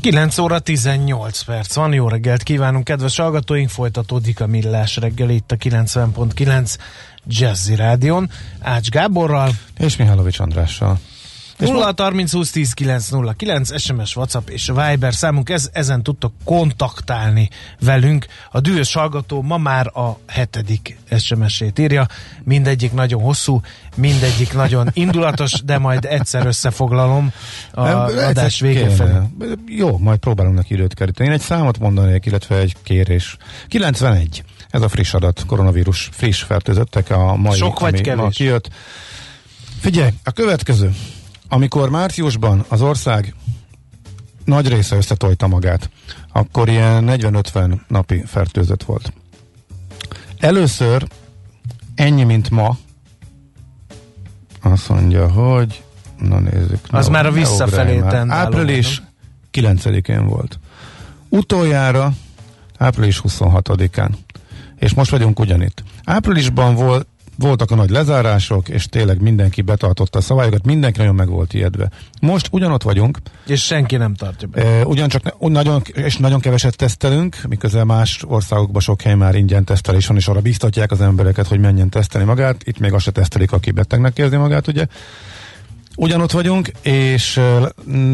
9 óra 18 perc van, jó reggelt kívánunk, kedves hallgatóink, folytatódik a millás reggel itt a 90.9 Jazzy Rádion, Ács Gáborral. És Mihálovics Andrással. 0 30 20 10 909 SMS, WhatsApp és Viber számunk, ez, ezen tudtok kontaktálni velünk. A dühös hallgató ma már a hetedik SMS-ét írja. Mindegyik nagyon hosszú, mindegyik nagyon indulatos, de majd egyszer összefoglalom a adás végén felé. Jó, majd próbálunk neki időt keríteni. Én egy számot mondanék, illetve egy kérés. 91. Ez a friss adat, koronavírus friss fertőzöttek a mai, Sok vagy kevés? ma kijött. Figyelj, a következő. Amikor márciusban az ország nagy része összetolta magát, akkor ilyen 40-50 napi fertőzött volt. Először ennyi, mint ma, azt mondja, hogy na nézzük. Az na, már a visszafelé. Április 9-én volt. Utoljára április 26-án. És most vagyunk ugyanitt. Áprilisban volt, voltak a nagy lezárások, és tényleg mindenki betartotta a szabályokat, mindenki nagyon meg volt ijedve. Most ugyanott vagyunk. És senki nem tartja be. E, ugyancsak ne, nagyon, és nagyon keveset tesztelünk, miközben más országokban sok hely már ingyen tesztelés van, és arra biztatják az embereket, hogy menjen tesztelni magát. Itt még azt se tesztelik, aki betegnek érzi magát, ugye. Ugyanott vagyunk, és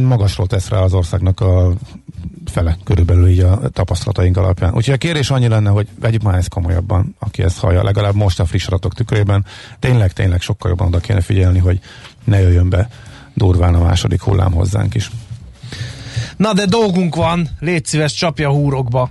magasról tesz rá az országnak a fele körülbelül így a tapasztalataink alapján. Úgyhogy a kérés annyi lenne, hogy vegyük már ezt komolyabban, aki ezt hallja, legalább most a friss adatok tükrében. Tényleg, tényleg sokkal jobban oda kéne figyelni, hogy ne jöjjön be durván a második hullám hozzánk is. Na de dolgunk van, légy szíves, csapja húrokba.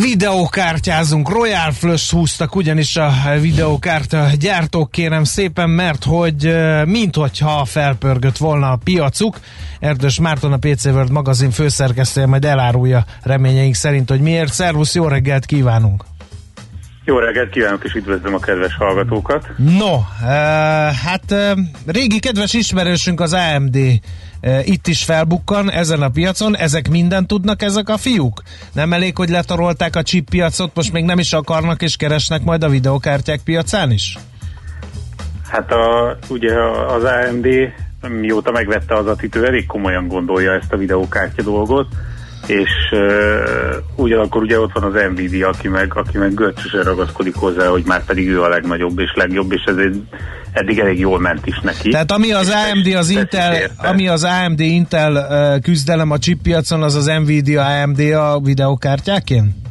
Videokártyázunk, Royal Flush húztak ugyanis a videokártya gyártók kérem szépen, mert hogy minthogyha felpörgött volna a piacuk. Erdős Márton a PC World magazin főszerkesztője majd elárulja reményeink szerint, hogy miért. Szervusz, jó reggelt kívánunk! Jó reggelt kívánok, és üdvözlöm a kedves hallgatókat. No, uh, hát uh, régi kedves ismerősünk az AMD uh, itt is felbukkan ezen a piacon. Ezek mindent tudnak ezek a fiúk? Nem elég, hogy letarolták a chip piacot, most még nem is akarnak és keresnek majd a videokártyák piacán is? Hát a, ugye az AMD mióta megvette az attitűd, elég komolyan gondolja ezt a videokártya dolgot és uh, ugyanakkor ugye ott van az Nvidia, aki meg, aki meg görcsösen ragaszkodik hozzá, hogy már pedig ő a legnagyobb és legjobb, és ezért eddig elég jól ment is neki. Tehát ami az AMD, az Intel, ami az AMD Intel uh, küzdelem a chip piacon, az az Nvidia AMD a videokártyákén?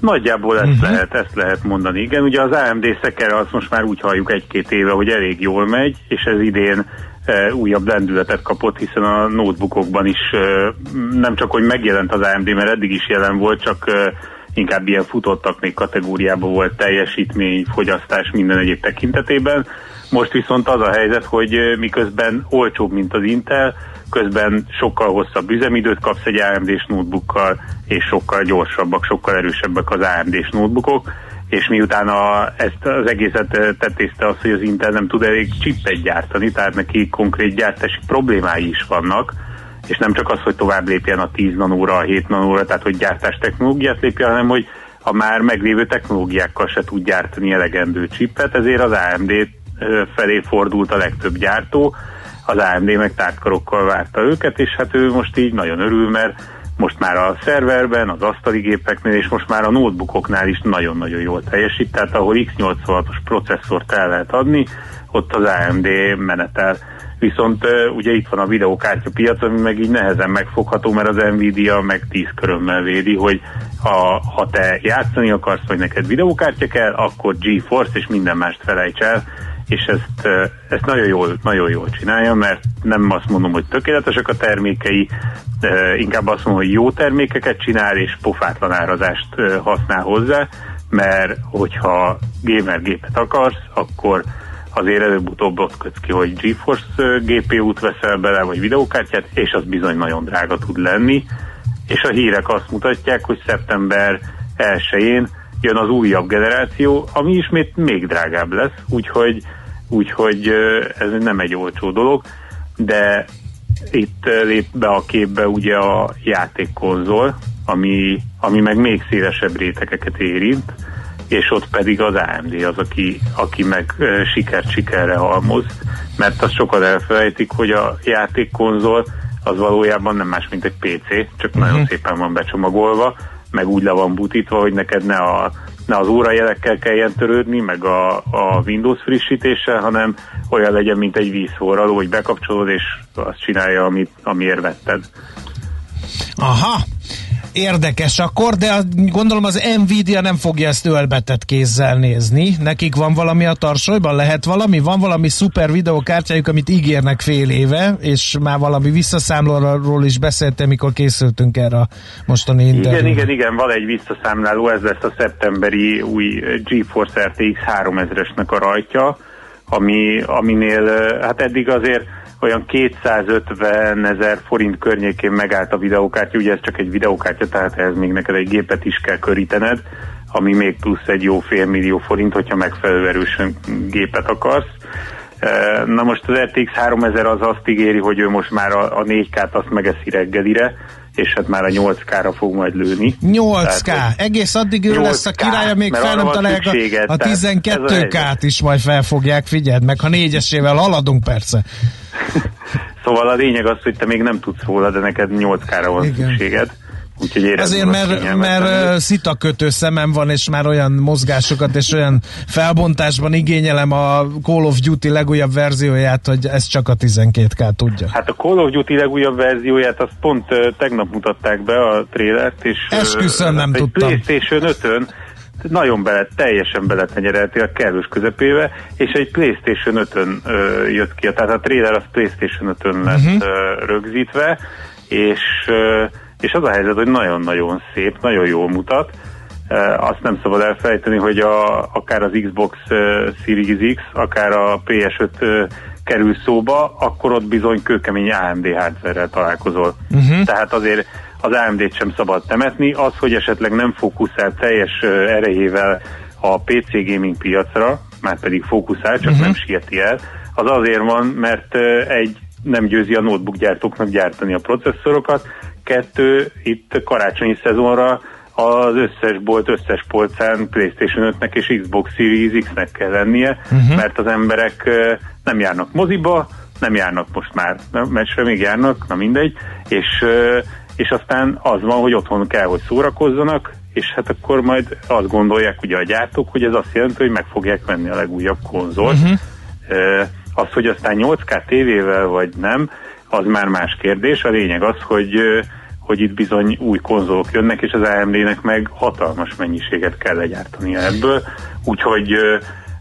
Nagyjából ezt, uh-huh. lehet, ezt lehet mondani. Igen, ugye az AMD szekere azt most már úgy halljuk egy-két éve, hogy elég jól megy, és ez idén újabb lendületet kapott, hiszen a notebookokban is nem csak, hogy megjelent az AMD, mert eddig is jelen volt, csak inkább ilyen futottak még kategóriában volt teljesítmény, fogyasztás minden egyéb tekintetében. Most viszont az a helyzet, hogy miközben olcsóbb, mint az Intel, közben sokkal hosszabb üzemidőt kapsz egy AMD-s notebookkal, és sokkal gyorsabbak, sokkal erősebbek az AMD-s notebookok, és miután a, ezt az egészet eh, tetézte az, hogy az Intel nem tud elég chipet gyártani, tehát neki konkrét gyártási problémái is vannak, és nem csak az, hogy tovább lépjen a 10 nanóra, a 7 nanóra, tehát hogy gyártás technológiát lépjen, hanem hogy a már meglévő technológiákkal se tud gyártani elegendő chipet, ezért az AMD eh, felé fordult a legtöbb gyártó, az AMD meg tártkarokkal várta őket, és hát ő most így nagyon örül, mert most már a szerverben, az asztali gépeknél, és most már a notebookoknál is nagyon-nagyon jól teljesít, tehát ahol X86-os processzort el lehet adni, ott az AMD menetel. Viszont ugye itt van a videókártya piac, ami meg így nehezen megfogható, mert az Nvidia meg tíz körömmel védi, hogy ha, ha te játszani akarsz, vagy neked videókártya kell, akkor GeForce és minden mást felejts el, és ezt, ezt nagyon, jól, nagyon jól csinálja, mert nem azt mondom, hogy tökéletesek a termékei, inkább azt mondom, hogy jó termékeket csinál, és pofátlan árazást használ hozzá, mert hogyha gamer gépet akarsz, akkor azért előbb-utóbb ott kötsz ki, hogy GeForce GPU-t veszel bele, vagy videókártyát, és az bizony nagyon drága tud lenni, és a hírek azt mutatják, hogy szeptember 1-én jön az újabb generáció, ami ismét még drágább lesz, úgyhogy, úgyhogy ez nem egy olcsó dolog, de itt lép be a képbe ugye a játékkonzol, ami, ami meg még szélesebb rétegeket érint, és ott pedig az AMD az, aki, aki meg sikert sikerre halmoz, mert azt sokan elfelejtik, hogy a játékkonzol az valójában nem más, mint egy PC, csak uh-huh. nagyon szépen van becsomagolva, meg úgy le van butítva, hogy neked ne, a, ne az órajelekkel kelljen törődni, meg a, a Windows frissítéssel, hanem olyan legyen, mint egy vízforraló, hogy bekapcsolod, és azt csinálja, amit, amiért vetted. Aha, Érdekes akkor, de gondolom az Nvidia nem fogja ezt ölbetett kézzel nézni. Nekik van valami a tarsolyban? Lehet valami? Van valami szuper videókártyájuk, amit ígérnek fél éve, és már valami visszaszámlóról is beszéltem, mikor készültünk erre a mostani interjúra. Igen, igen, igen, van egy visszaszámláló, ez lesz a szeptemberi új GeForce RTX 3000-esnek a rajtja, ami, aminél hát eddig azért olyan 250 ezer forint környékén megállt a videókártya, ugye ez csak egy videókártya, tehát ez még neked egy gépet is kell körítened, ami még plusz egy jó fél millió forint, hogyha megfelelő erősen gépet akarsz. Na most az RTX 3000 az azt ígéri, hogy ő most már a, a 4K-t azt megeszi reggelire, és hát már a 8K-ra fog majd lőni. 8K? Tehát, Egész addig ő lesz a királya, még fel nem találják a, a 12K-t is majd fel fogják, figyeld meg, ha négyesével haladunk persze. szóval a lényeg az, hogy te még nem tudsz róla, de neked 8K-ra van Igen. szükséged. Úgyhogy Azért, mert, mert szitakötő szemem van, és már olyan mozgásokat és olyan felbontásban igényelem a Call of Duty legújabb verzióját, hogy ez csak a 12K tudja. Hát a Call of Duty legújabb verzióját azt pont tegnap mutatták be a trélert, és Esküszöm, nem egy tudtam. PlayStation 5-ön nagyon bele, teljesen beletenyerelti a kellős közepébe, és egy PlayStation 5-ön uh, jött ki, tehát a trailer az PlayStation 5-ön lett uh-huh. uh, rögzítve, és uh, és az a helyzet, hogy nagyon-nagyon szép, nagyon jól mutat. Azt nem szabad elfelejteni, hogy a, akár az Xbox Series X, akár a PS5 kerül szóba, akkor ott bizony kőkemény AMD hardware találkozol. Uh-huh. Tehát azért az AMD-t sem szabad temetni. Az, hogy esetleg nem fókuszál teljes erejével a PC gaming piacra, már pedig fókuszál, csak uh-huh. nem sieti el, az azért van, mert egy nem győzi a notebook gyártóknak gyártani a processzorokat, Kettő, itt karácsonyi szezonra az összes bolt, összes polcán PlayStation 5-nek és Xbox Series X-nek kell lennie, uh-huh. mert az emberek nem járnak moziba, nem járnak most már, meccsre még járnak, na mindegy, és, és aztán az van, hogy otthon kell, hogy szórakozzanak, és hát akkor majd azt gondolják ugye a gyártók, hogy ez azt jelenti, hogy meg fogják venni a legújabb konzolt. Uh-huh. Az, hogy aztán 8K tévével vagy nem, az már más kérdés. A lényeg az, hogy hogy itt bizony új konzolok jönnek, és az AMD-nek meg hatalmas mennyiséget kell legyártani ebből, úgyhogy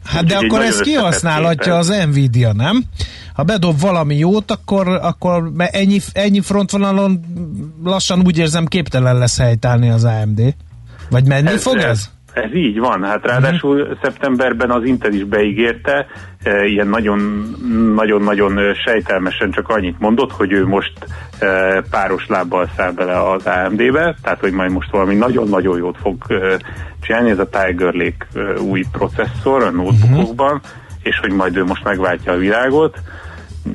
Hát de akkor ezt kihasználhatja az Nvidia, nem? Ha bedob valami jót, akkor, akkor ennyi, ennyi frontvonalon lassan úgy érzem képtelen lesz helytállni az AMD. Vagy menni ez, fog ez? Ez így van, hát ráadásul uh-huh. szeptemberben az Intel is beígérte, e, ilyen nagyon-nagyon sejtelmesen csak annyit mondott, hogy ő most e, páros lábbal száll bele az AMD-be, tehát hogy majd most valami nagyon-nagyon jót fog e, csinálni, ez a Tiger Lake e, új processzor a notebookokban, uh-huh. És hogy majd ő most megváltja a világot,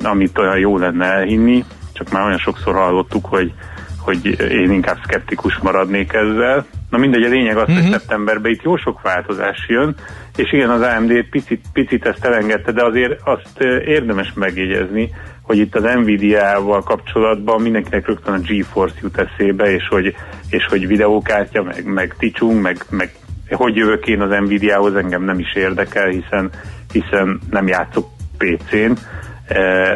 amit olyan jó lenne elhinni, csak már olyan sokszor hallottuk, hogy hogy én inkább szkeptikus maradnék ezzel. Na mindegy, a lényeg az, uh-huh. hogy mhm. szeptemberben itt jó sok változás jön, és igen, az AMD picit, picit ezt elengedte, de azért azt érdemes megjegyezni, hogy itt az Nvidia-val kapcsolatban mindenkinek rögtön a GeForce jut eszébe, és hogy, és hogy videókártya, meg, meg ticsunk, meg, meg hogy jövök én az Nvidia-hoz, engem nem is érdekel, hiszen, hiszen nem játszok PC-n,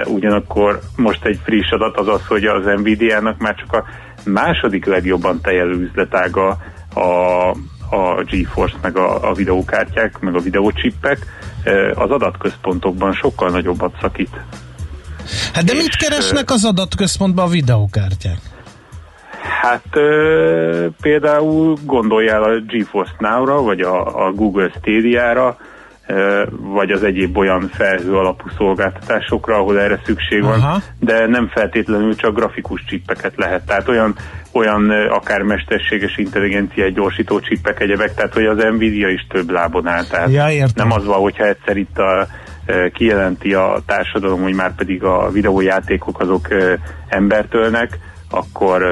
ugyanakkor most egy friss adat az az, hogy az Nvidia-nak már csak a második legjobban teljelő üzletága a, a GeForce, meg a, a videókártyák, meg a videócsippek, az adatközpontokban sokkal nagyobbat szakít. Hát de mit keresnek az adatközpontban a videókártyák? Hát ö, például gondoljál a GeForce Now-ra, vagy a, a Google Stadia-ra, vagy az egyéb olyan felhő alapú szolgáltatásokra, ahol erre szükség van, Aha. de nem feltétlenül csak grafikus csippeket lehet. Tehát olyan, olyan akár mesterséges intelligencia gyorsító csippek egyebek, tehát hogy az Nvidia is több lábon áll. Tehát ja, nem az van, hogyha egyszer itt a, kijelenti a társadalom, hogy már pedig a videójátékok azok embertőlnek, akkor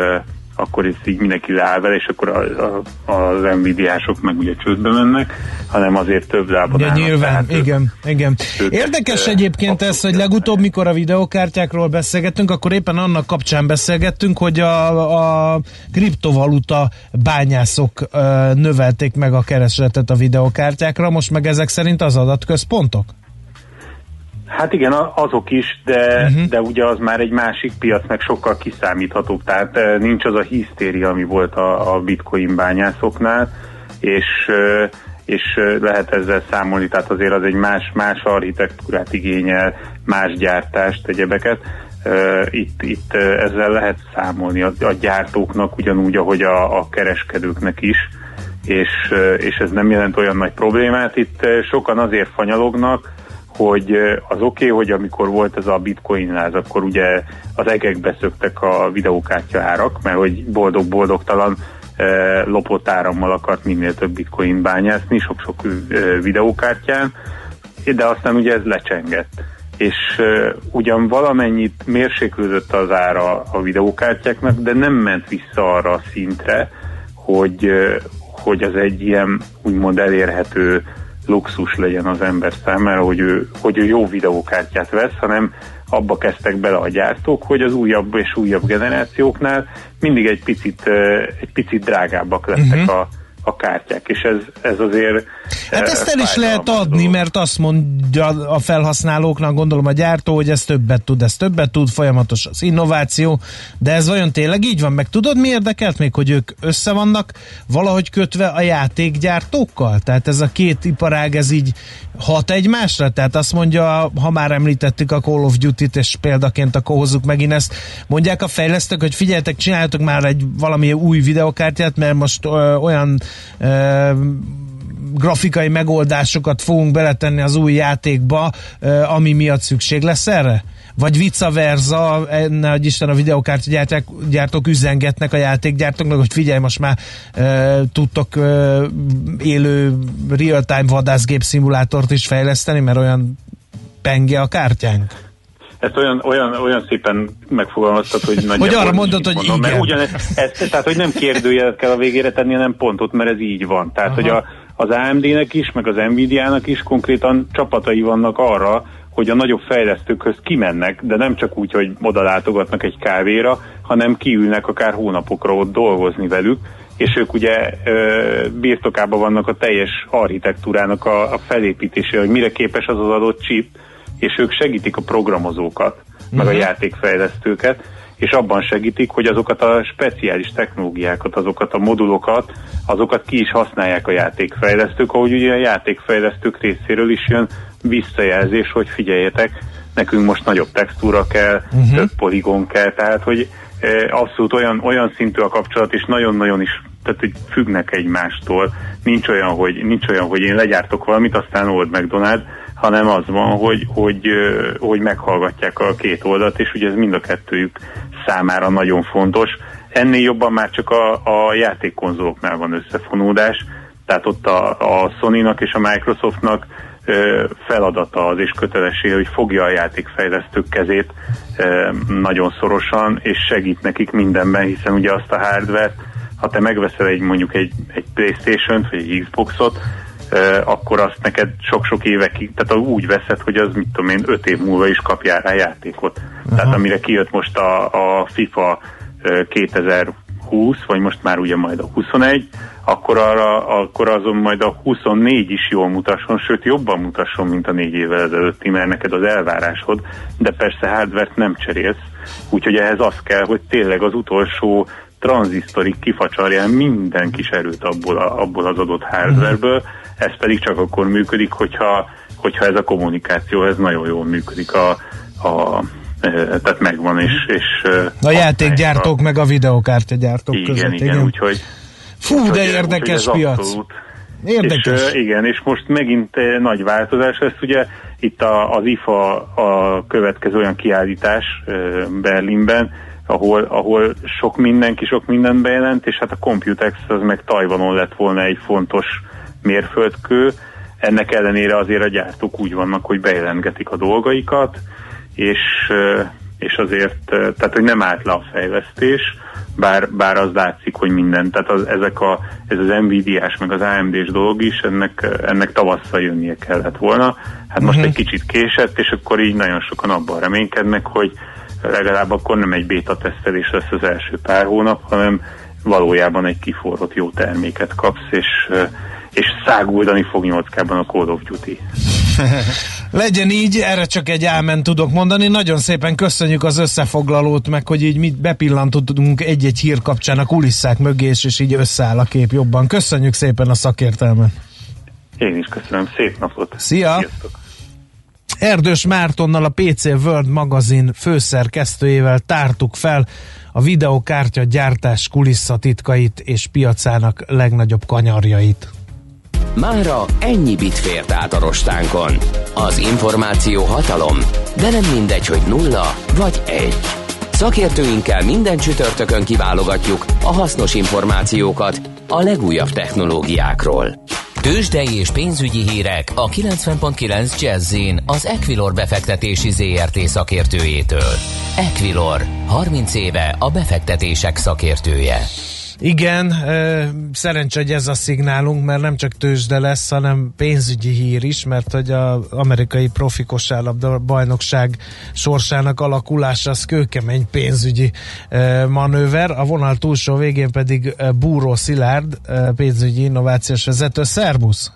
akkor ez így mindenki leáll vele, és akkor a, a, az Nvidia-sok meg ugye csődbe mennek, hanem azért több lábon állnak. Nyilván, igen, igen. Érdekes egyébként ez, hogy legutóbb, mikor a videokártyákról beszélgettünk, akkor éppen annak kapcsán beszélgettünk, hogy a, a kriptovaluta bányászok ö, növelték meg a keresletet a videokártyákra, most meg ezek szerint az adatközpontok? Hát igen, azok is, de, uh-huh. de ugye az már egy másik piac, meg sokkal kiszámíthatóbb, tehát eh, nincs az a hisztéria, ami volt a, a bitcoin bányászoknál, és, eh, és eh, lehet ezzel számolni, tehát azért az egy más, más architektúrát igényel, más gyártást, egyebeket. Itt, itt ezzel lehet számolni a, a gyártóknak ugyanúgy, ahogy a, a kereskedőknek is, és, és ez nem jelent olyan nagy problémát. Itt sokan azért fanyalognak, hogy az oké, okay, hogy amikor volt ez a bitcoin láz, akkor ugye az egekbe szöktek a videókártya árak, mert hogy boldog-boldogtalan lopott árammal akart minél több bitcoin bányászni, sok-sok videókártyán, de aztán ugye ez lecsengett. És ugyan valamennyit mérséklődött az ára a videókártyáknak, de nem ment vissza arra a szintre, hogy, hogy az egy ilyen úgymond elérhető luxus legyen az ember számára, hogy ő, hogy ő jó videókártyát vesz, hanem abba kezdtek bele a gyártók, hogy az újabb és újabb generációknál mindig egy picit, egy picit drágábbak lettek uh-huh. a, a kártyák, és ez, ez azért Hát ezt el is lehet adni, mert azt mondja a felhasználóknak, gondolom a gyártó, hogy ez többet tud, ez többet tud, folyamatos az innováció, de ez vajon tényleg így van? Meg tudod mi érdekelt még, hogy ők össze vannak valahogy kötve a játékgyártókkal? Tehát ez a két iparág, ez így hat egymásra? Tehát azt mondja, ha már említettük a Call of Duty-t, és példaként akkor hozzuk megint ezt, mondják a fejlesztők, hogy figyeljetek, csináljatok már egy valami új videokártyát, mert most ö, olyan grafikai megoldásokat fogunk beletenni az új játékba, ami miatt szükség lesz erre? Vagy vice versa, ne hogy Isten a videokártya gyártók, gyártók üzengetnek a játékgyártóknak, hogy figyelj, most már e, tudtok e, élő real-time vadászgép szimulátort is fejleszteni, mert olyan penge a kártyánk. Ezt olyan, olyan, olyan szépen megfogalmaztad, hogy nagyjából... Hogy arra mondod, hogy mondom, igen. Mert ugyanez, ez, tehát, hogy nem kérdőjelet kell a végére tenni, hanem pontot, mert ez így van. Tehát, Aha. hogy a, az AMD-nek is, meg az Nvidia-nak is konkrétan csapatai vannak arra, hogy a nagyobb fejlesztőkhöz kimennek, de nem csak úgy, hogy oda látogatnak egy kávéra, hanem kiülnek akár hónapokra ott dolgozni velük, és ők ugye ö, birtokában vannak a teljes architektúrának a, a felépítésére, hogy mire képes az az adott chip, és ők segítik a programozókat, uh-huh. meg a mhm. játékfejlesztőket, és abban segítik, hogy azokat a speciális technológiákat, azokat a modulokat, azokat ki is használják a játékfejlesztők, ahogy ugye a játékfejlesztők részéről is jön visszajelzés, hogy figyeljetek, nekünk most nagyobb textúra kell, uh-huh. több poligon kell, tehát hogy e, abszolút olyan, olyan szintű a kapcsolat, és nagyon-nagyon is tehát, hogy függnek egymástól. Nincs olyan, hogy, nincs olyan, hogy én legyártok valamit, aztán old meg Donald, hanem az van, hogy, hogy, hogy meghallgatják a két oldalt, és ugye ez mind a kettőjük számára nagyon fontos. Ennél jobban már csak a, a játékkonzoloknál van összefonódás, tehát ott a, a Sony-nak és a Microsoftnak feladata az és kötelessége, hogy fogja a játékfejlesztők kezét nagyon szorosan, és segít nekik mindenben, hiszen ugye azt a hardware ha te megveszel egy mondjuk egy, egy Playstation-t, vagy egy Xboxot, akkor azt neked sok-sok évekig, tehát úgy veszed, hogy az mit tudom én, öt év múlva is kapjál rá játékot. Aha. Tehát amire kijött most a, a FIFA 2020 20, vagy most már ugye majd a 21, akkor, arra, akkor azon majd a 24 is jól mutasson, sőt jobban mutasson, mint a négy évvel ezelőtti, mert neked az elvárásod, de persze hardvert nem cserélsz, úgyhogy ehhez az kell, hogy tényleg az utolsó tranzisztorig kifacsarjál minden kis erőt abból, a, abból az adott hardwareből, ez pedig csak akkor működik, hogyha, hogyha ez a kommunikáció, ez nagyon jól működik a, a tehát megvan, és... és a játékgyártók a... meg a videokártyagyártók igen, között. Igen, igen, úgyhogy... Fú, úgy, de érdekes úgy, piac. Abszolút, Érdekes. És, igen, és most megint nagy változás lesz, ugye itt a, az IFA a következő olyan kiállítás Berlinben, ahol, ahol sok mindenki sok mindent bejelent, és hát a Computex az meg Tajvanon lett volna egy fontos mérföldkő, ennek ellenére azért a gyártók úgy vannak, hogy bejelentgetik a dolgaikat, és, és azért, tehát hogy nem állt le a fejlesztés, bár, bár az látszik, hogy minden, tehát az, ezek a, ez az Nvidia-s meg az AMD-s dolog is, ennek, ennek tavasszal jönnie kellett volna. Hát most uh-huh. egy kicsit késett, és akkor így nagyon sokan abban reménykednek, hogy legalább akkor nem egy beta tesztelés lesz az első pár hónap, hanem valójában egy kiforrott jó terméket kapsz, és, és száguldani fog 8 a Call of Duty. Legyen így, erre csak egy ámen tudok mondani. Nagyon szépen köszönjük az összefoglalót, meg hogy így mit bepillantottunk egy-egy hír kapcsán a kulisszák mögé, és, és így összeáll a kép jobban. Köszönjük szépen a szakértelmet. Én is köszönöm, szép napot. Szia! Sziasztok. Erdős Mártonnal a PC World magazin főszerkesztőjével tártuk fel a videokártya gyártás kulisszatitkait és piacának legnagyobb kanyarjait. Mára ennyi bit fért át a rostánkon. Az információ hatalom, de nem mindegy, hogy nulla vagy egy. Szakértőinkkel minden csütörtökön kiválogatjuk a hasznos információkat a legújabb technológiákról. Tőzsdei és pénzügyi hírek a 90.9 jazz az Equilor befektetési ZRT szakértőjétől. Equilor, 30 éve a befektetések szakértője. Igen, szerencsé, hogy ez a szignálunk, mert nem csak tőzsde lesz, hanem pénzügyi hír is, mert hogy az amerikai profi kosárlabda bajnokság sorsának alakulása az kőkemény pénzügyi manőver. A vonal túlsó végén pedig Búró Szilárd, pénzügyi innovációs vezető. Szerbusz!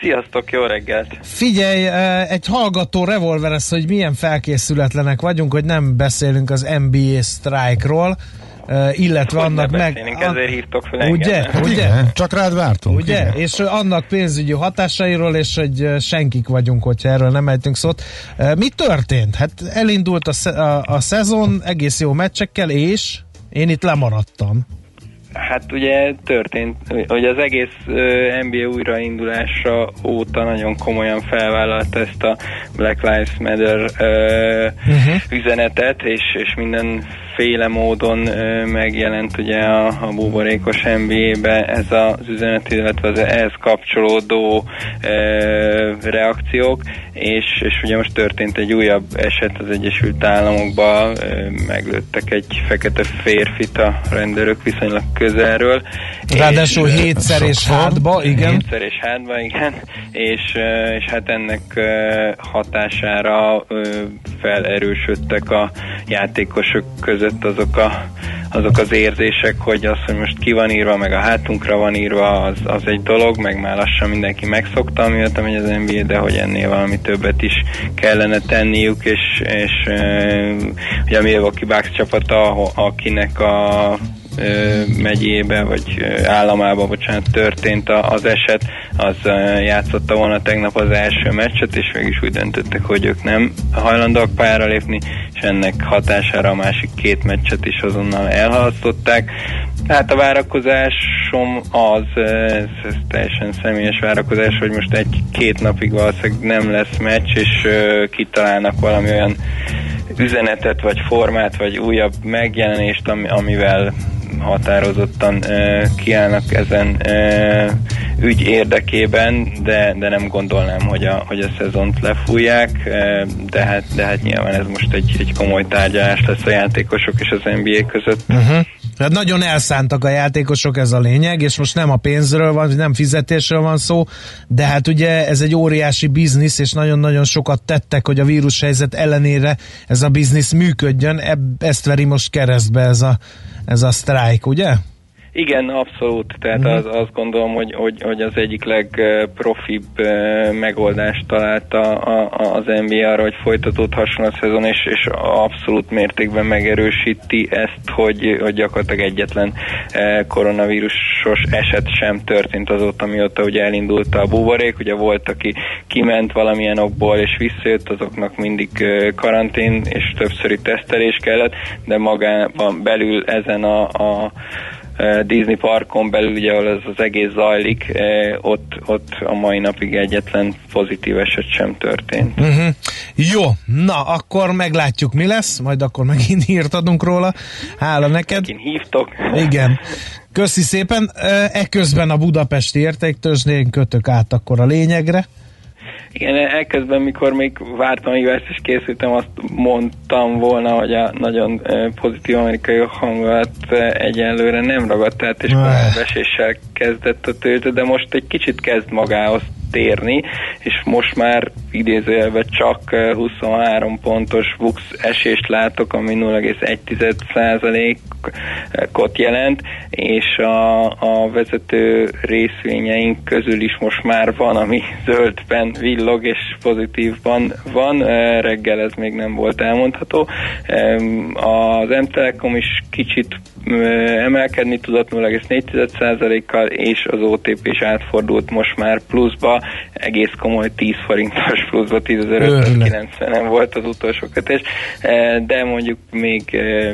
Sziasztok, jó reggelt! Figyelj, egy hallgató revolverez, hogy milyen felkészületlenek vagyunk, hogy nem beszélünk az NBA strike-ról, illetve hogy annak meg... ezért hívtok fel Ugye? Hát ugye? Igen, csak rád vártunk. Ugye? Igen. És annak pénzügyi hatásairól, és hogy senkik vagyunk, hogyha erről nem ejtünk szót. Uh, mi történt? Hát elindult a, sze- a, a szezon egész jó meccsekkel, és én itt lemaradtam. Hát ugye történt, hogy az egész NBA újraindulása óta nagyon komolyan felvállalt ezt a Black Lives Matter uh-huh. üzenetet, és, és minden féle módon megjelent ugye a, a buborékos NBA-be ez az üzenet, illetve az ehhez kapcsolódó e, reakciók, és, és ugye most történt egy újabb eset az Egyesült Államokban, e, meglőttek egy fekete férfit a rendőrök viszonylag közelről. Ráadásul és, hétszer és hátba, igen. Hétszer és hátba, igen, és, és hát ennek hatására felerősödtek a játékosok között között azok, a, azok az érzések, hogy az, hogy most ki van írva, meg a hátunkra van írva, az, az egy dolog, meg már lassan mindenki megszokta, miatt megy az NBA, de hogy ennél valami többet is kellene tenniük, és, és ugye a Milwaukee Bucks csapata, akinek a megyébe, vagy államába, bocsánat, történt az eset, az játszotta volna tegnap az első meccset, és mégis úgy döntöttek, hogy ők nem hajlandóak pályára lépni, és ennek hatására a másik két meccset is azonnal elhalasztották. Hát a várakozásom az, ez, ez teljesen személyes várakozás, hogy most egy-két napig valószínűleg nem lesz meccs, és kitalálnak valami olyan üzenetet, vagy formát, vagy újabb megjelenést, ami, amivel határozottan kiállnak ezen ügy érdekében, de, de nem gondolnám, hogy a, hogy a szezont lefújják, de hát, de hát nyilván ez most egy, egy komoly tárgyalás lesz a játékosok és az NBA között. Uh-huh. Hát nagyon elszántak a játékosok, ez a lényeg, és most nem a pénzről van, nem fizetésről van szó, de hát ugye ez egy óriási biznisz, és nagyon-nagyon sokat tettek, hogy a vírushelyzet ellenére ez a biznisz működjön, ezt veri most keresztbe ez a, ez a sztrájk, ugye? Igen, abszolút. Tehát az, azt gondolom, hogy, hogy, hogy az egyik legprofibb megoldást találta az NBA arra, hogy folytatódhasson a szezon, és, és abszolút mértékben megerősíti ezt, hogy, hogy gyakorlatilag egyetlen koronavírusos eset sem történt azóta, mióta ugye elindult a buborék. Ugye volt, aki kiment valamilyen okból és visszajött, azoknak mindig karantén és többszöri tesztelés kellett, de magában belül ezen a, a Disney parkon belül, ugye, ahol ez az egész zajlik, ott, ott a mai napig egyetlen pozitív eset sem történt. Uh-huh. Jó, na, akkor meglátjuk, mi lesz, majd akkor megint hírt adunk róla. Hála neked. Megint hívtok. Igen. Köszi szépen. Eközben a Budapesti értéktőzsdén kötök át akkor a lényegre. Igen, elkezdben, mikor még vártam hívást és készültem, azt mondtam volna, hogy a nagyon pozitív amerikai hangulat egyelőre nem ragadt át, és veséssel kezdett a tőzsde, de most egy kicsit kezd magához térni, és most már idézőjelben csak 23 pontos VUX esést látok, ami 0,1%-ot jelent, és a, a vezető részvényeink közül is most már van, ami zöldben villog és pozitívban van, reggel ez még nem volt elmondható. Az M-Telekom is kicsit emelkedni tudott 0,4%-kal, és az OTP is átfordult most már pluszba, egész komoly 10 forintos pluszba, 10.590 volt az utolsó kötés, de mondjuk még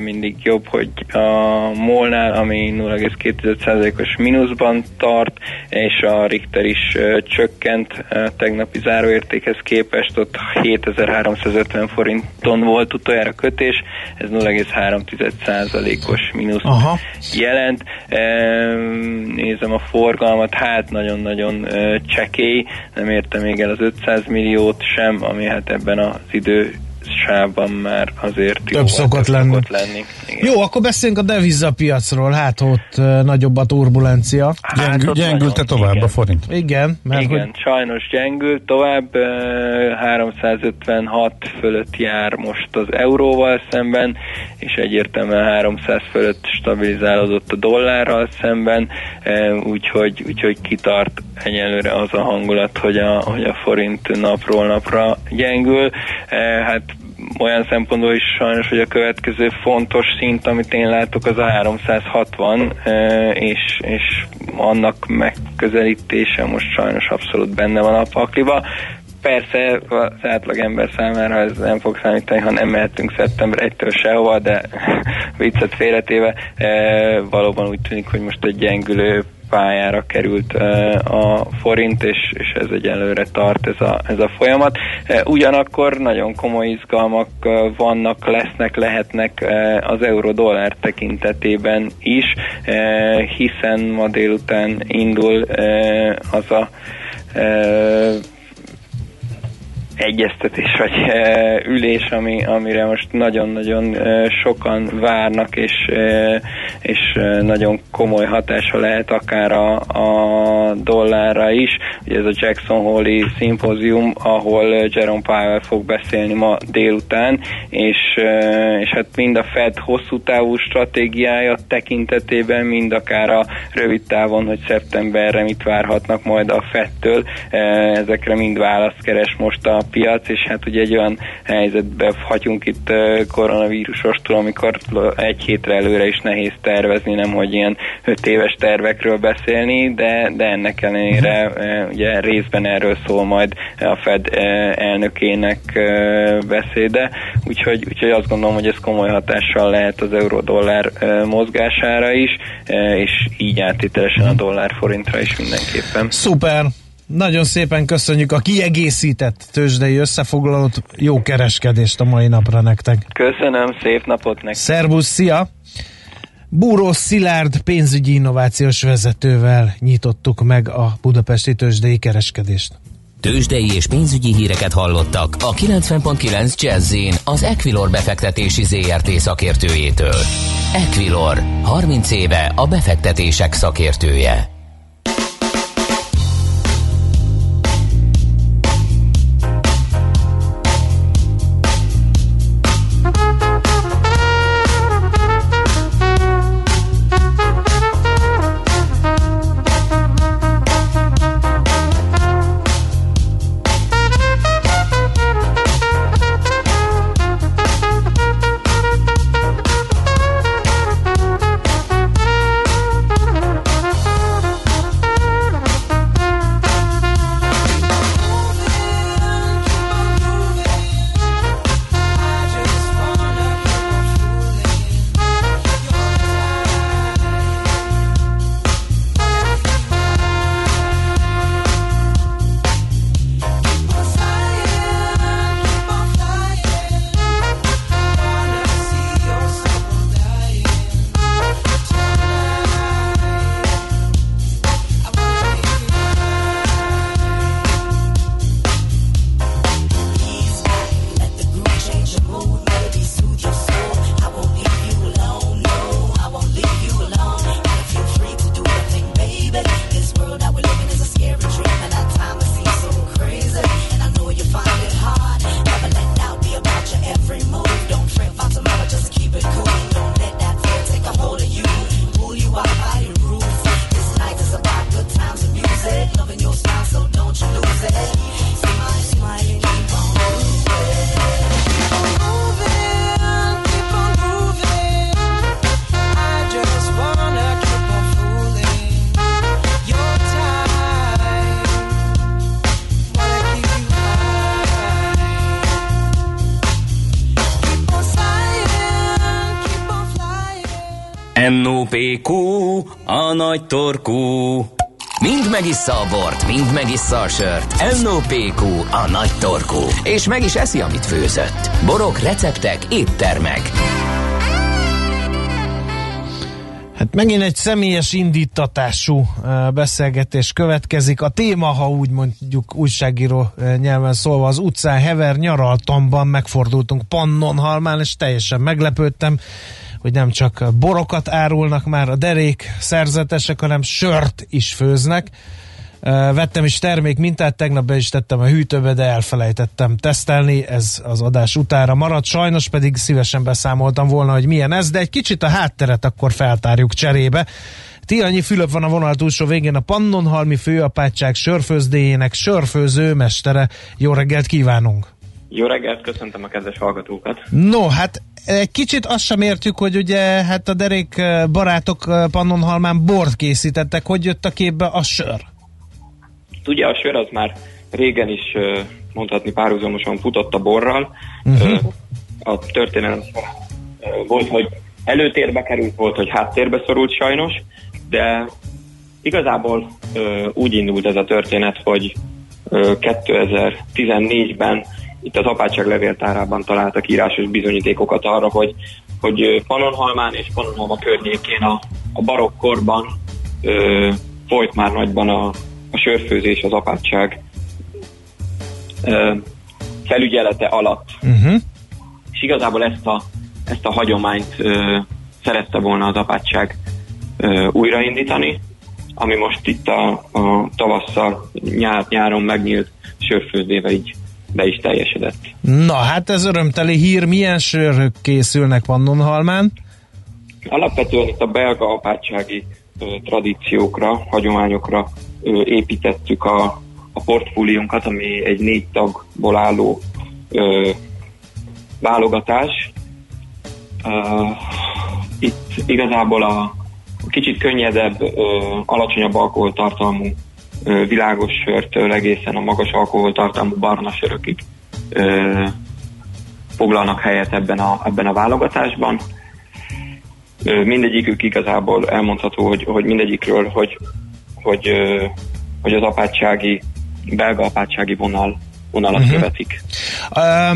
mindig jobb, hogy a Molnál, ami 0,2%-os mínuszban tart, és a Richter is csökkent tegnapi záróértékhez képest, ott 7350 forinton volt utoljára kötés, ez 0,3%-os mínusz Aha. jelent. Nézem a forgalmat, hát nagyon-nagyon csekély, nem érte még el az 500 milliót sem, ami hát ebben az idő sávban már azért Több jó szokott lenni. Szokott lenni. Igen. Jó, akkor beszéljünk a devizapiacról, hát ott nagyobb a turbulencia. Hát Gyengül, gyengülte tovább igen. a forint. Igen, mert igen hogy... sajnos gyengült tovább, uh, 356 fölött jár most az euróval szemben, és egyértelműen 300 fölött stabilizálódott a dollárral szemben, úgyhogy, úgyhogy kitart egyelőre az a hangulat, hogy a, hogy a forint napról napra gyengül. Hát olyan szempontból is sajnos, hogy a következő fontos szint, amit én látok, az a 360, és, és annak megközelítése most sajnos abszolút benne van a pakliba. Persze az átlag ember számára ez nem fog számítani, ha nem mehetünk szeptember 1-től sehova, de viccet félretéve valóban úgy tűnik, hogy most egy gyengülő pályára került a forint, és, és ez egyelőre tart ez a, ez a folyamat. Ugyanakkor nagyon komoly izgalmak vannak, lesznek, lehetnek az euró-dollár tekintetében is, hiszen ma délután indul az a egyeztetés vagy e, ülés, ami, amire most nagyon-nagyon e, sokan várnak, és, e, és nagyon komoly hatása lehet akár a, a dollárra is. Ugye ez a Jackson Hole-i szimpózium, ahol Jerome Powell fog beszélni ma délután, és, és hát mind a Fed hosszú távú stratégiája tekintetében, mind akár a rövid távon, hogy szeptemberre mit várhatnak majd a Fedtől, ezekre mind választ keres most a piac, és hát ugye egy olyan helyzetbe hagyunk itt koronavírusostól, amikor egy hétre előre is nehéz tervezni, nem hogy ilyen öt éves tervekről beszélni, de, de ennek ellenére ugye részben erről szól majd a Fed elnökének beszéde, úgyhogy, úgyhogy azt gondolom, hogy ez komoly hatással lehet az euró-dollár mozgására is, és így áttételesen a dollár forintra is mindenképpen. Szuper! Nagyon szépen köszönjük a kiegészített tőzsdei összefoglalót, jó kereskedést a mai napra nektek. Köszönöm, szép napot nektek. Szervusz, szia! Búró Szilárd pénzügyi innovációs vezetővel nyitottuk meg a budapesti tőzsdei kereskedést. Tőzsdei és pénzügyi híreket hallottak a 90.9 jazz az Equilor befektetési ZRT szakértőjétől. Equilor, 30 éve a befektetések szakértője. NOPQ, a nagy torkú. Mind megissza a bort, mind megissza a sört. NOPQ, a nagy torkú. És meg is eszi, amit főzött. Borok, receptek, éttermek. Hát megint egy személyes indítatású beszélgetés következik. A téma, ha úgy mondjuk újságíró nyelven szólva, az utcán hever nyaraltamban megfordultunk Pannonhalmán, és teljesen meglepődtem hogy nem csak borokat árulnak már a derék szerzetesek, hanem sört is főznek. Vettem is termék mintát, tegnap be is tettem a hűtőbe, de elfelejtettem tesztelni, ez az adás utára maradt, sajnos pedig szívesen beszámoltam volna, hogy milyen ez, de egy kicsit a hátteret akkor feltárjuk cserébe. Tianyi Fülöp van a vonal túlsó végén, a Pannonhalmi főapátság sörfőzdéjének sörfőző mestere. Jó reggelt kívánunk! Jó reggelt, köszöntöm a kedves hallgatókat! No, hát egy kicsit azt sem értjük, hogy ugye hát a derék barátok Pannonhalmán bort készítettek, hogy jött a képbe a sör? Ugye a sör az már régen is mondhatni párhuzamosan futott a borral. Uh-huh. A történelem volt, hogy előtérbe került, volt, hogy háttérbe szorult sajnos, de igazából úgy indult ez a történet, hogy 2014-ben itt az apátság levéltárában találtak írásos bizonyítékokat arra, hogy, hogy Panonhalmán és Panonhalma környékén a, a barokkorban ö, folyt már nagyban a, a sörfőzés az apátság ö, felügyelete alatt. Uh-huh. És igazából ezt a, ezt a hagyományt ö, szerette volna az apátság ö, újraindítani, ami most itt a, a tavasszal, nyár, nyáron megnyílt sörfőzdével így be is teljesedett. Na, hát ez örömteli hír. Milyen sörök készülnek Pannonhalmán? Alapvetően itt a belga apátsági ö, tradíciókra, hagyományokra ö, építettük a, a portfóliónkat, ami egy négy tagból álló ö, válogatás. Uh, itt igazából a, a kicsit könnyedebb, ö, alacsonyabb alkoholtartalmú világos sörtől egészen a magas alkoholtartalmú barna sörökig foglalnak helyet ebben a, ebben a válogatásban. Mindegyikük igazából elmondható, hogy, hogy mindegyikről, hogy, hogy, hogy az apátsági, belga apátsági vonal vonalat uh-huh. követik.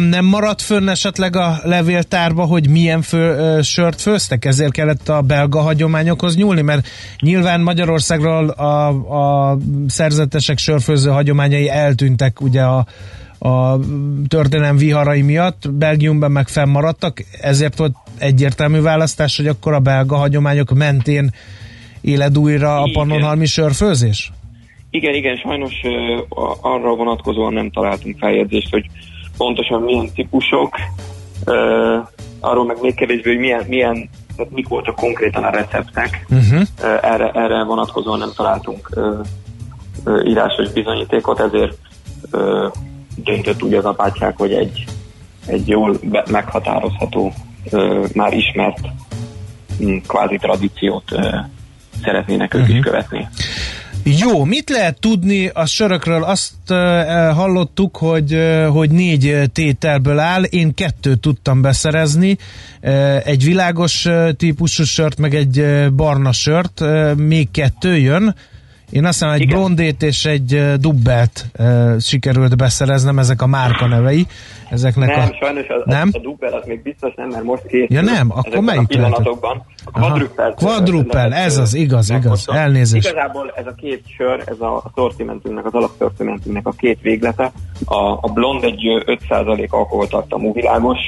Nem maradt fönn esetleg a levéltárba, hogy milyen fő, sört főztek? Ezért kellett a belga hagyományokhoz nyúlni, mert nyilván Magyarországról a, a szerzetesek sörfőző hagyományai eltűntek ugye a, a történelem viharai miatt, Belgiumban meg fennmaradtak, ezért volt egyértelmű választás, hogy akkor a belga hagyományok mentén éled újra a pannonhalmi sörfőzés? Igen, igen, sajnos uh, arra vonatkozóan nem találtunk feljegyzést, hogy pontosan milyen típusok, arról meg még kevésbé, hogy milyen, milyen tehát mik voltak konkrétan a receptek, uh-huh. uh, erre, erre vonatkozóan nem találtunk írásos bizonyítékot, ezért döntött úgy az apátság, hogy egy, egy jól be, meghatározható, uh, már ismert um, kvázi tradíciót uh, szeretnének ők uh-huh. is követni. Jó, mit lehet tudni? A sörökről? Azt uh, hallottuk, hogy, uh, hogy négy tételből áll, én kettőt tudtam beszerezni, uh, egy világos uh, típusú sört, meg egy uh, barna sört, uh, még kettő jön, én azt hiszem, egy Igen. blondét és egy dubbelt uh, sikerült beszereznem, ezek a márka nevei. Ezeknek nem, a... sajnos a, nem? a dubbel az még biztos nem, mert most készül. Ja nem, akkor melyik a pillanatokban. A quadruppel. Quadruppel, ez az, igaz, igaz, elnézést. Igazából ez a két sör, ez a szortimentünknek, az alapszortimentünknek a két véglete. A, a blond egy 5% alkoholtartalmú világos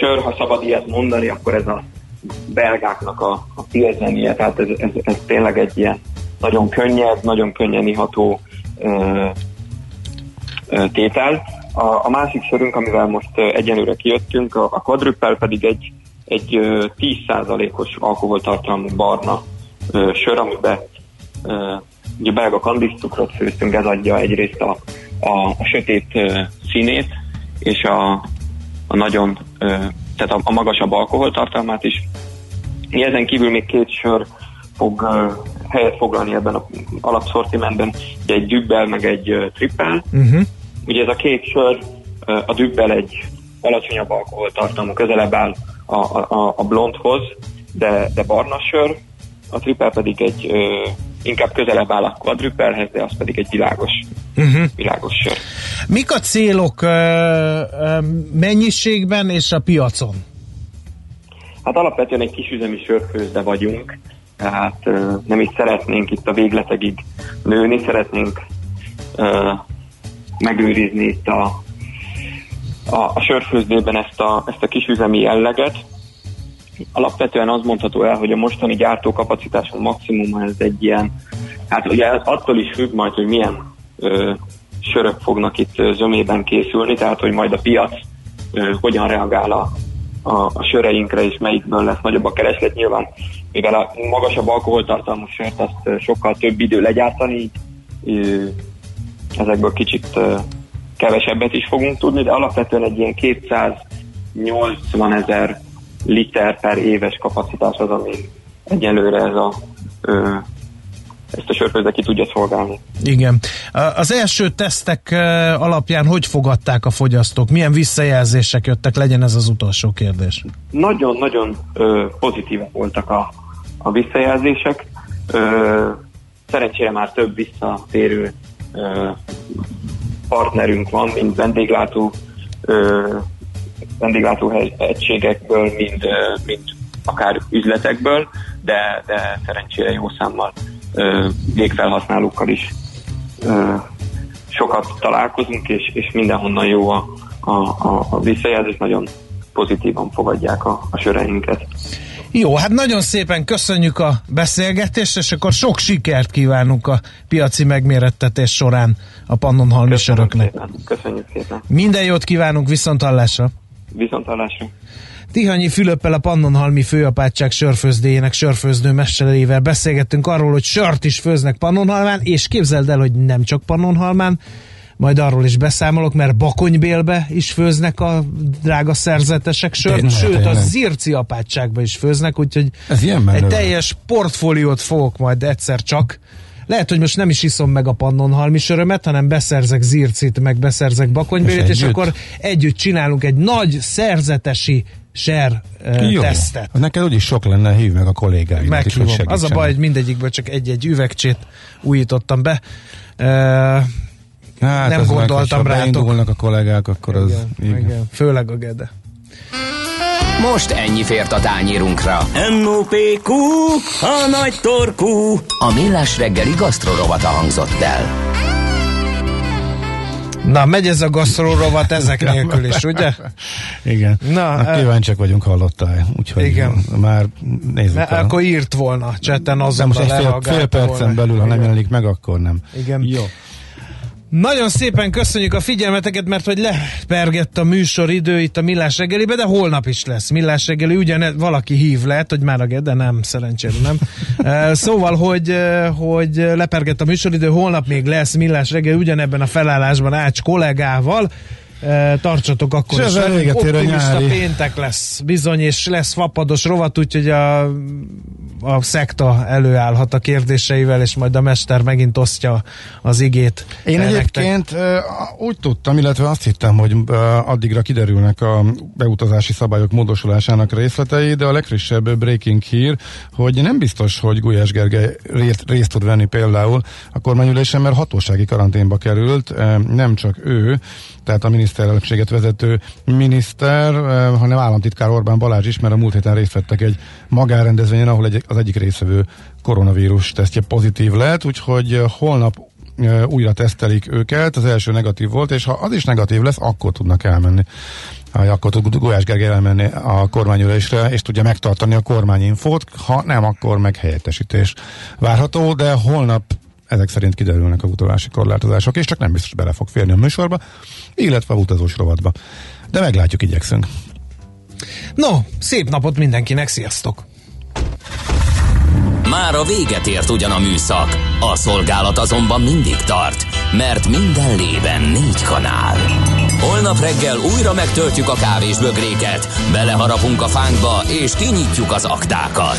sör, ha szabad ilyet mondani, akkor ez a belgáknak a, a pilzenie, tehát ez, ez, ez tényleg egy ilyen nagyon könnyed, nagyon könnyen iható ö, ö, tétel. A, a másik sörünk, amivel most egyenlőre kijöttünk, a, a quadruppel pedig egy, egy 10%-os alkoholtartalmú barna ö, sör, amiben ö, ugye belga kandisztukrot főztünk, ez adja egyrészt a, a, a sötét ö, színét, és a, a nagyon, ö, tehát a, a magasabb alkoholtartalmát is. Ezen kívül még két sör fog helyet foglalni ebben az alapszortimentben, ugye egy dübbel, meg egy trippel. Uh-huh. Ugye ez a két sör, a dübbel egy alacsonyabb alkoholtartalmú, közelebb áll a, a, a blondhoz, de, de barna sör, a trippel pedig egy uh, inkább közelebb áll a quadruppelhez, de az pedig egy világos, uh-huh. világos sör. Mik a célok uh, uh, mennyiségben és a piacon? Hát alapvetően egy kisüzemi sörfőzde vagyunk, tehát nem is szeretnénk itt a végletegig nőni, szeretnénk megőrizni itt a, a, a sörfőzdében ezt a, ezt a kisüzemi jelleget. Alapvetően az mondható el, hogy a mostani gyártókapacitásunk maximum ez egy ilyen, hát ugye attól is függ majd, hogy milyen ö, sörök fognak itt zömében készülni, tehát hogy majd a piac ö, hogyan reagál a, a, a söreinkre, és melyikből lesz nagyobb a kereslet. Nyilván mivel a magasabb alkoholtartalmú sört azt sokkal több idő legyártani, így ezekből kicsit kevesebbet is fogunk tudni, de alapvetően egy ilyen 280 ezer liter per éves kapacitás az, ami egyelőre ez a ezt a sörfőzde ki tudja szolgálni. Igen. Az első tesztek alapján hogy fogadták a fogyasztók? Milyen visszajelzések jöttek? Legyen ez az utolsó kérdés. Nagyon-nagyon pozitívak voltak a, a visszajelzések. Ö, szerencsére már több visszatérő ö, partnerünk van, mint vendéglátó, ö, vendéglátó egységekből, mint, ö, mint akár üzletekből, de, de szerencsére jó számmal ö, végfelhasználókkal is ö, sokat találkozunk, és, és mindenhonnan jó a, a, a, a visszajelzés, nagyon pozitívan fogadják a, a söreinket. Jó, hát nagyon szépen köszönjük a beszélgetést, és akkor sok sikert kívánunk a piaci megmérettetés során a Pannonhalmi söröknek. Köszönjük szépen. Minden jót kívánunk, viszont hallásra. Viszont hallásra. Tihanyi Fülöppel a Pannonhalmi főapátság sörfőzdéjének sörfőzdő mesterével beszélgettünk arról, hogy sört is főznek Pannonhalmán, és képzeld el, hogy nem csak Pannonhalmán, majd arról is beszámolok, mert Bakonybélbe is főznek a drága szerzetesek sört, tényleg, sőt tényleg. a Zirci apátságba is főznek, úgyhogy Ez ilyen egy teljes portfóliót fogok majd egyszer csak lehet, hogy most nem is iszom meg a pannonhalmi sörömet, hanem beszerzek zircit, meg beszerzek bakonybélit, és, és akkor együtt csinálunk egy nagy szerzetesi ser uh, tesztet. Neked úgyis sok lenne, hív meg a kollégáimat. Meghívom. Az a baj, hogy mindegyikből csak egy-egy üvegcsét újítottam be. Uh, Hát nem gondoltam meg, rátok. Beindulnak a kollégák, akkor az... Igen, igen. igen. Főleg a Gede. Most ennyi fért a tányírunkra. M.O.P.Q. A nagy torkú. A millás reggeli gasztrorovata hangzott el. Na, megy ez a gasztrórovat ezek nélkül is, ugye? Igen. Na, Na, eh, kíváncsiak vagyunk, hallottál. Úgyhogy Igen. már nézzük Mert el. akkor írt volna, cseten De azon most egy fél, fél percen belül, ha nem Igen. jelenik meg, akkor nem. Igen. Jó. Nagyon szépen köszönjük a figyelmeteket, mert hogy lepergett a műsoridő itt a Millás reggelibe, de holnap is lesz Millás reggeli, ugyan valaki hív lehet, hogy már a de nem, szerencsére nem. Szóval, hogy, hogy lepergett a műsoridő, holnap még lesz Millás reggeli, ugyanebben a felállásban Ács kollégával, tartsatok akkor És is velünk. Optimista nyári. péntek lesz bizony, és lesz fapados rovat, úgyhogy a, a szekta előállhat a kérdéseivel, és majd a mester megint osztja az igét. Én eh, nektek. egyébként ö, úgy tudtam, illetve azt hittem, hogy addigra kiderülnek a beutazási szabályok módosulásának részletei, de a legfrissebb breaking hír, hogy nem biztos, hogy Gulyás Gergely részt, részt tud venni például a kormányülésen, mert hatósági karanténba került, nem csak ő, tehát a miniszterelnökséget vezető miniszter, ö, hanem államtitkár Orbán Balázs is, mert a múlt héten részt vettek egy magánrendezvényen, ahol egy, az egyik részvevő koronavírus tesztje pozitív lett, úgyhogy ö, holnap ö, újra tesztelik őket, az első negatív volt, és ha az is negatív lesz, akkor tudnak elmenni. Akkor tud Gulyás Gergely elmenni a kormányülésre, és tudja megtartani a kormányinfót, ha nem, akkor meg helyettesítés várható, de holnap ezek szerint kiderülnek a utazási korlátozások, és csak nem biztos bele fog férni a műsorba, illetve a utazós rovatba. De meglátjuk, igyekszünk. No, szép napot mindenkinek, sziasztok! Már a véget ért ugyan a műszak, a szolgálat azonban mindig tart, mert minden lében négy kanál. Holnap reggel újra megtöltjük a kávés bögréket, beleharapunk a fánkba és kinyitjuk az aktákat.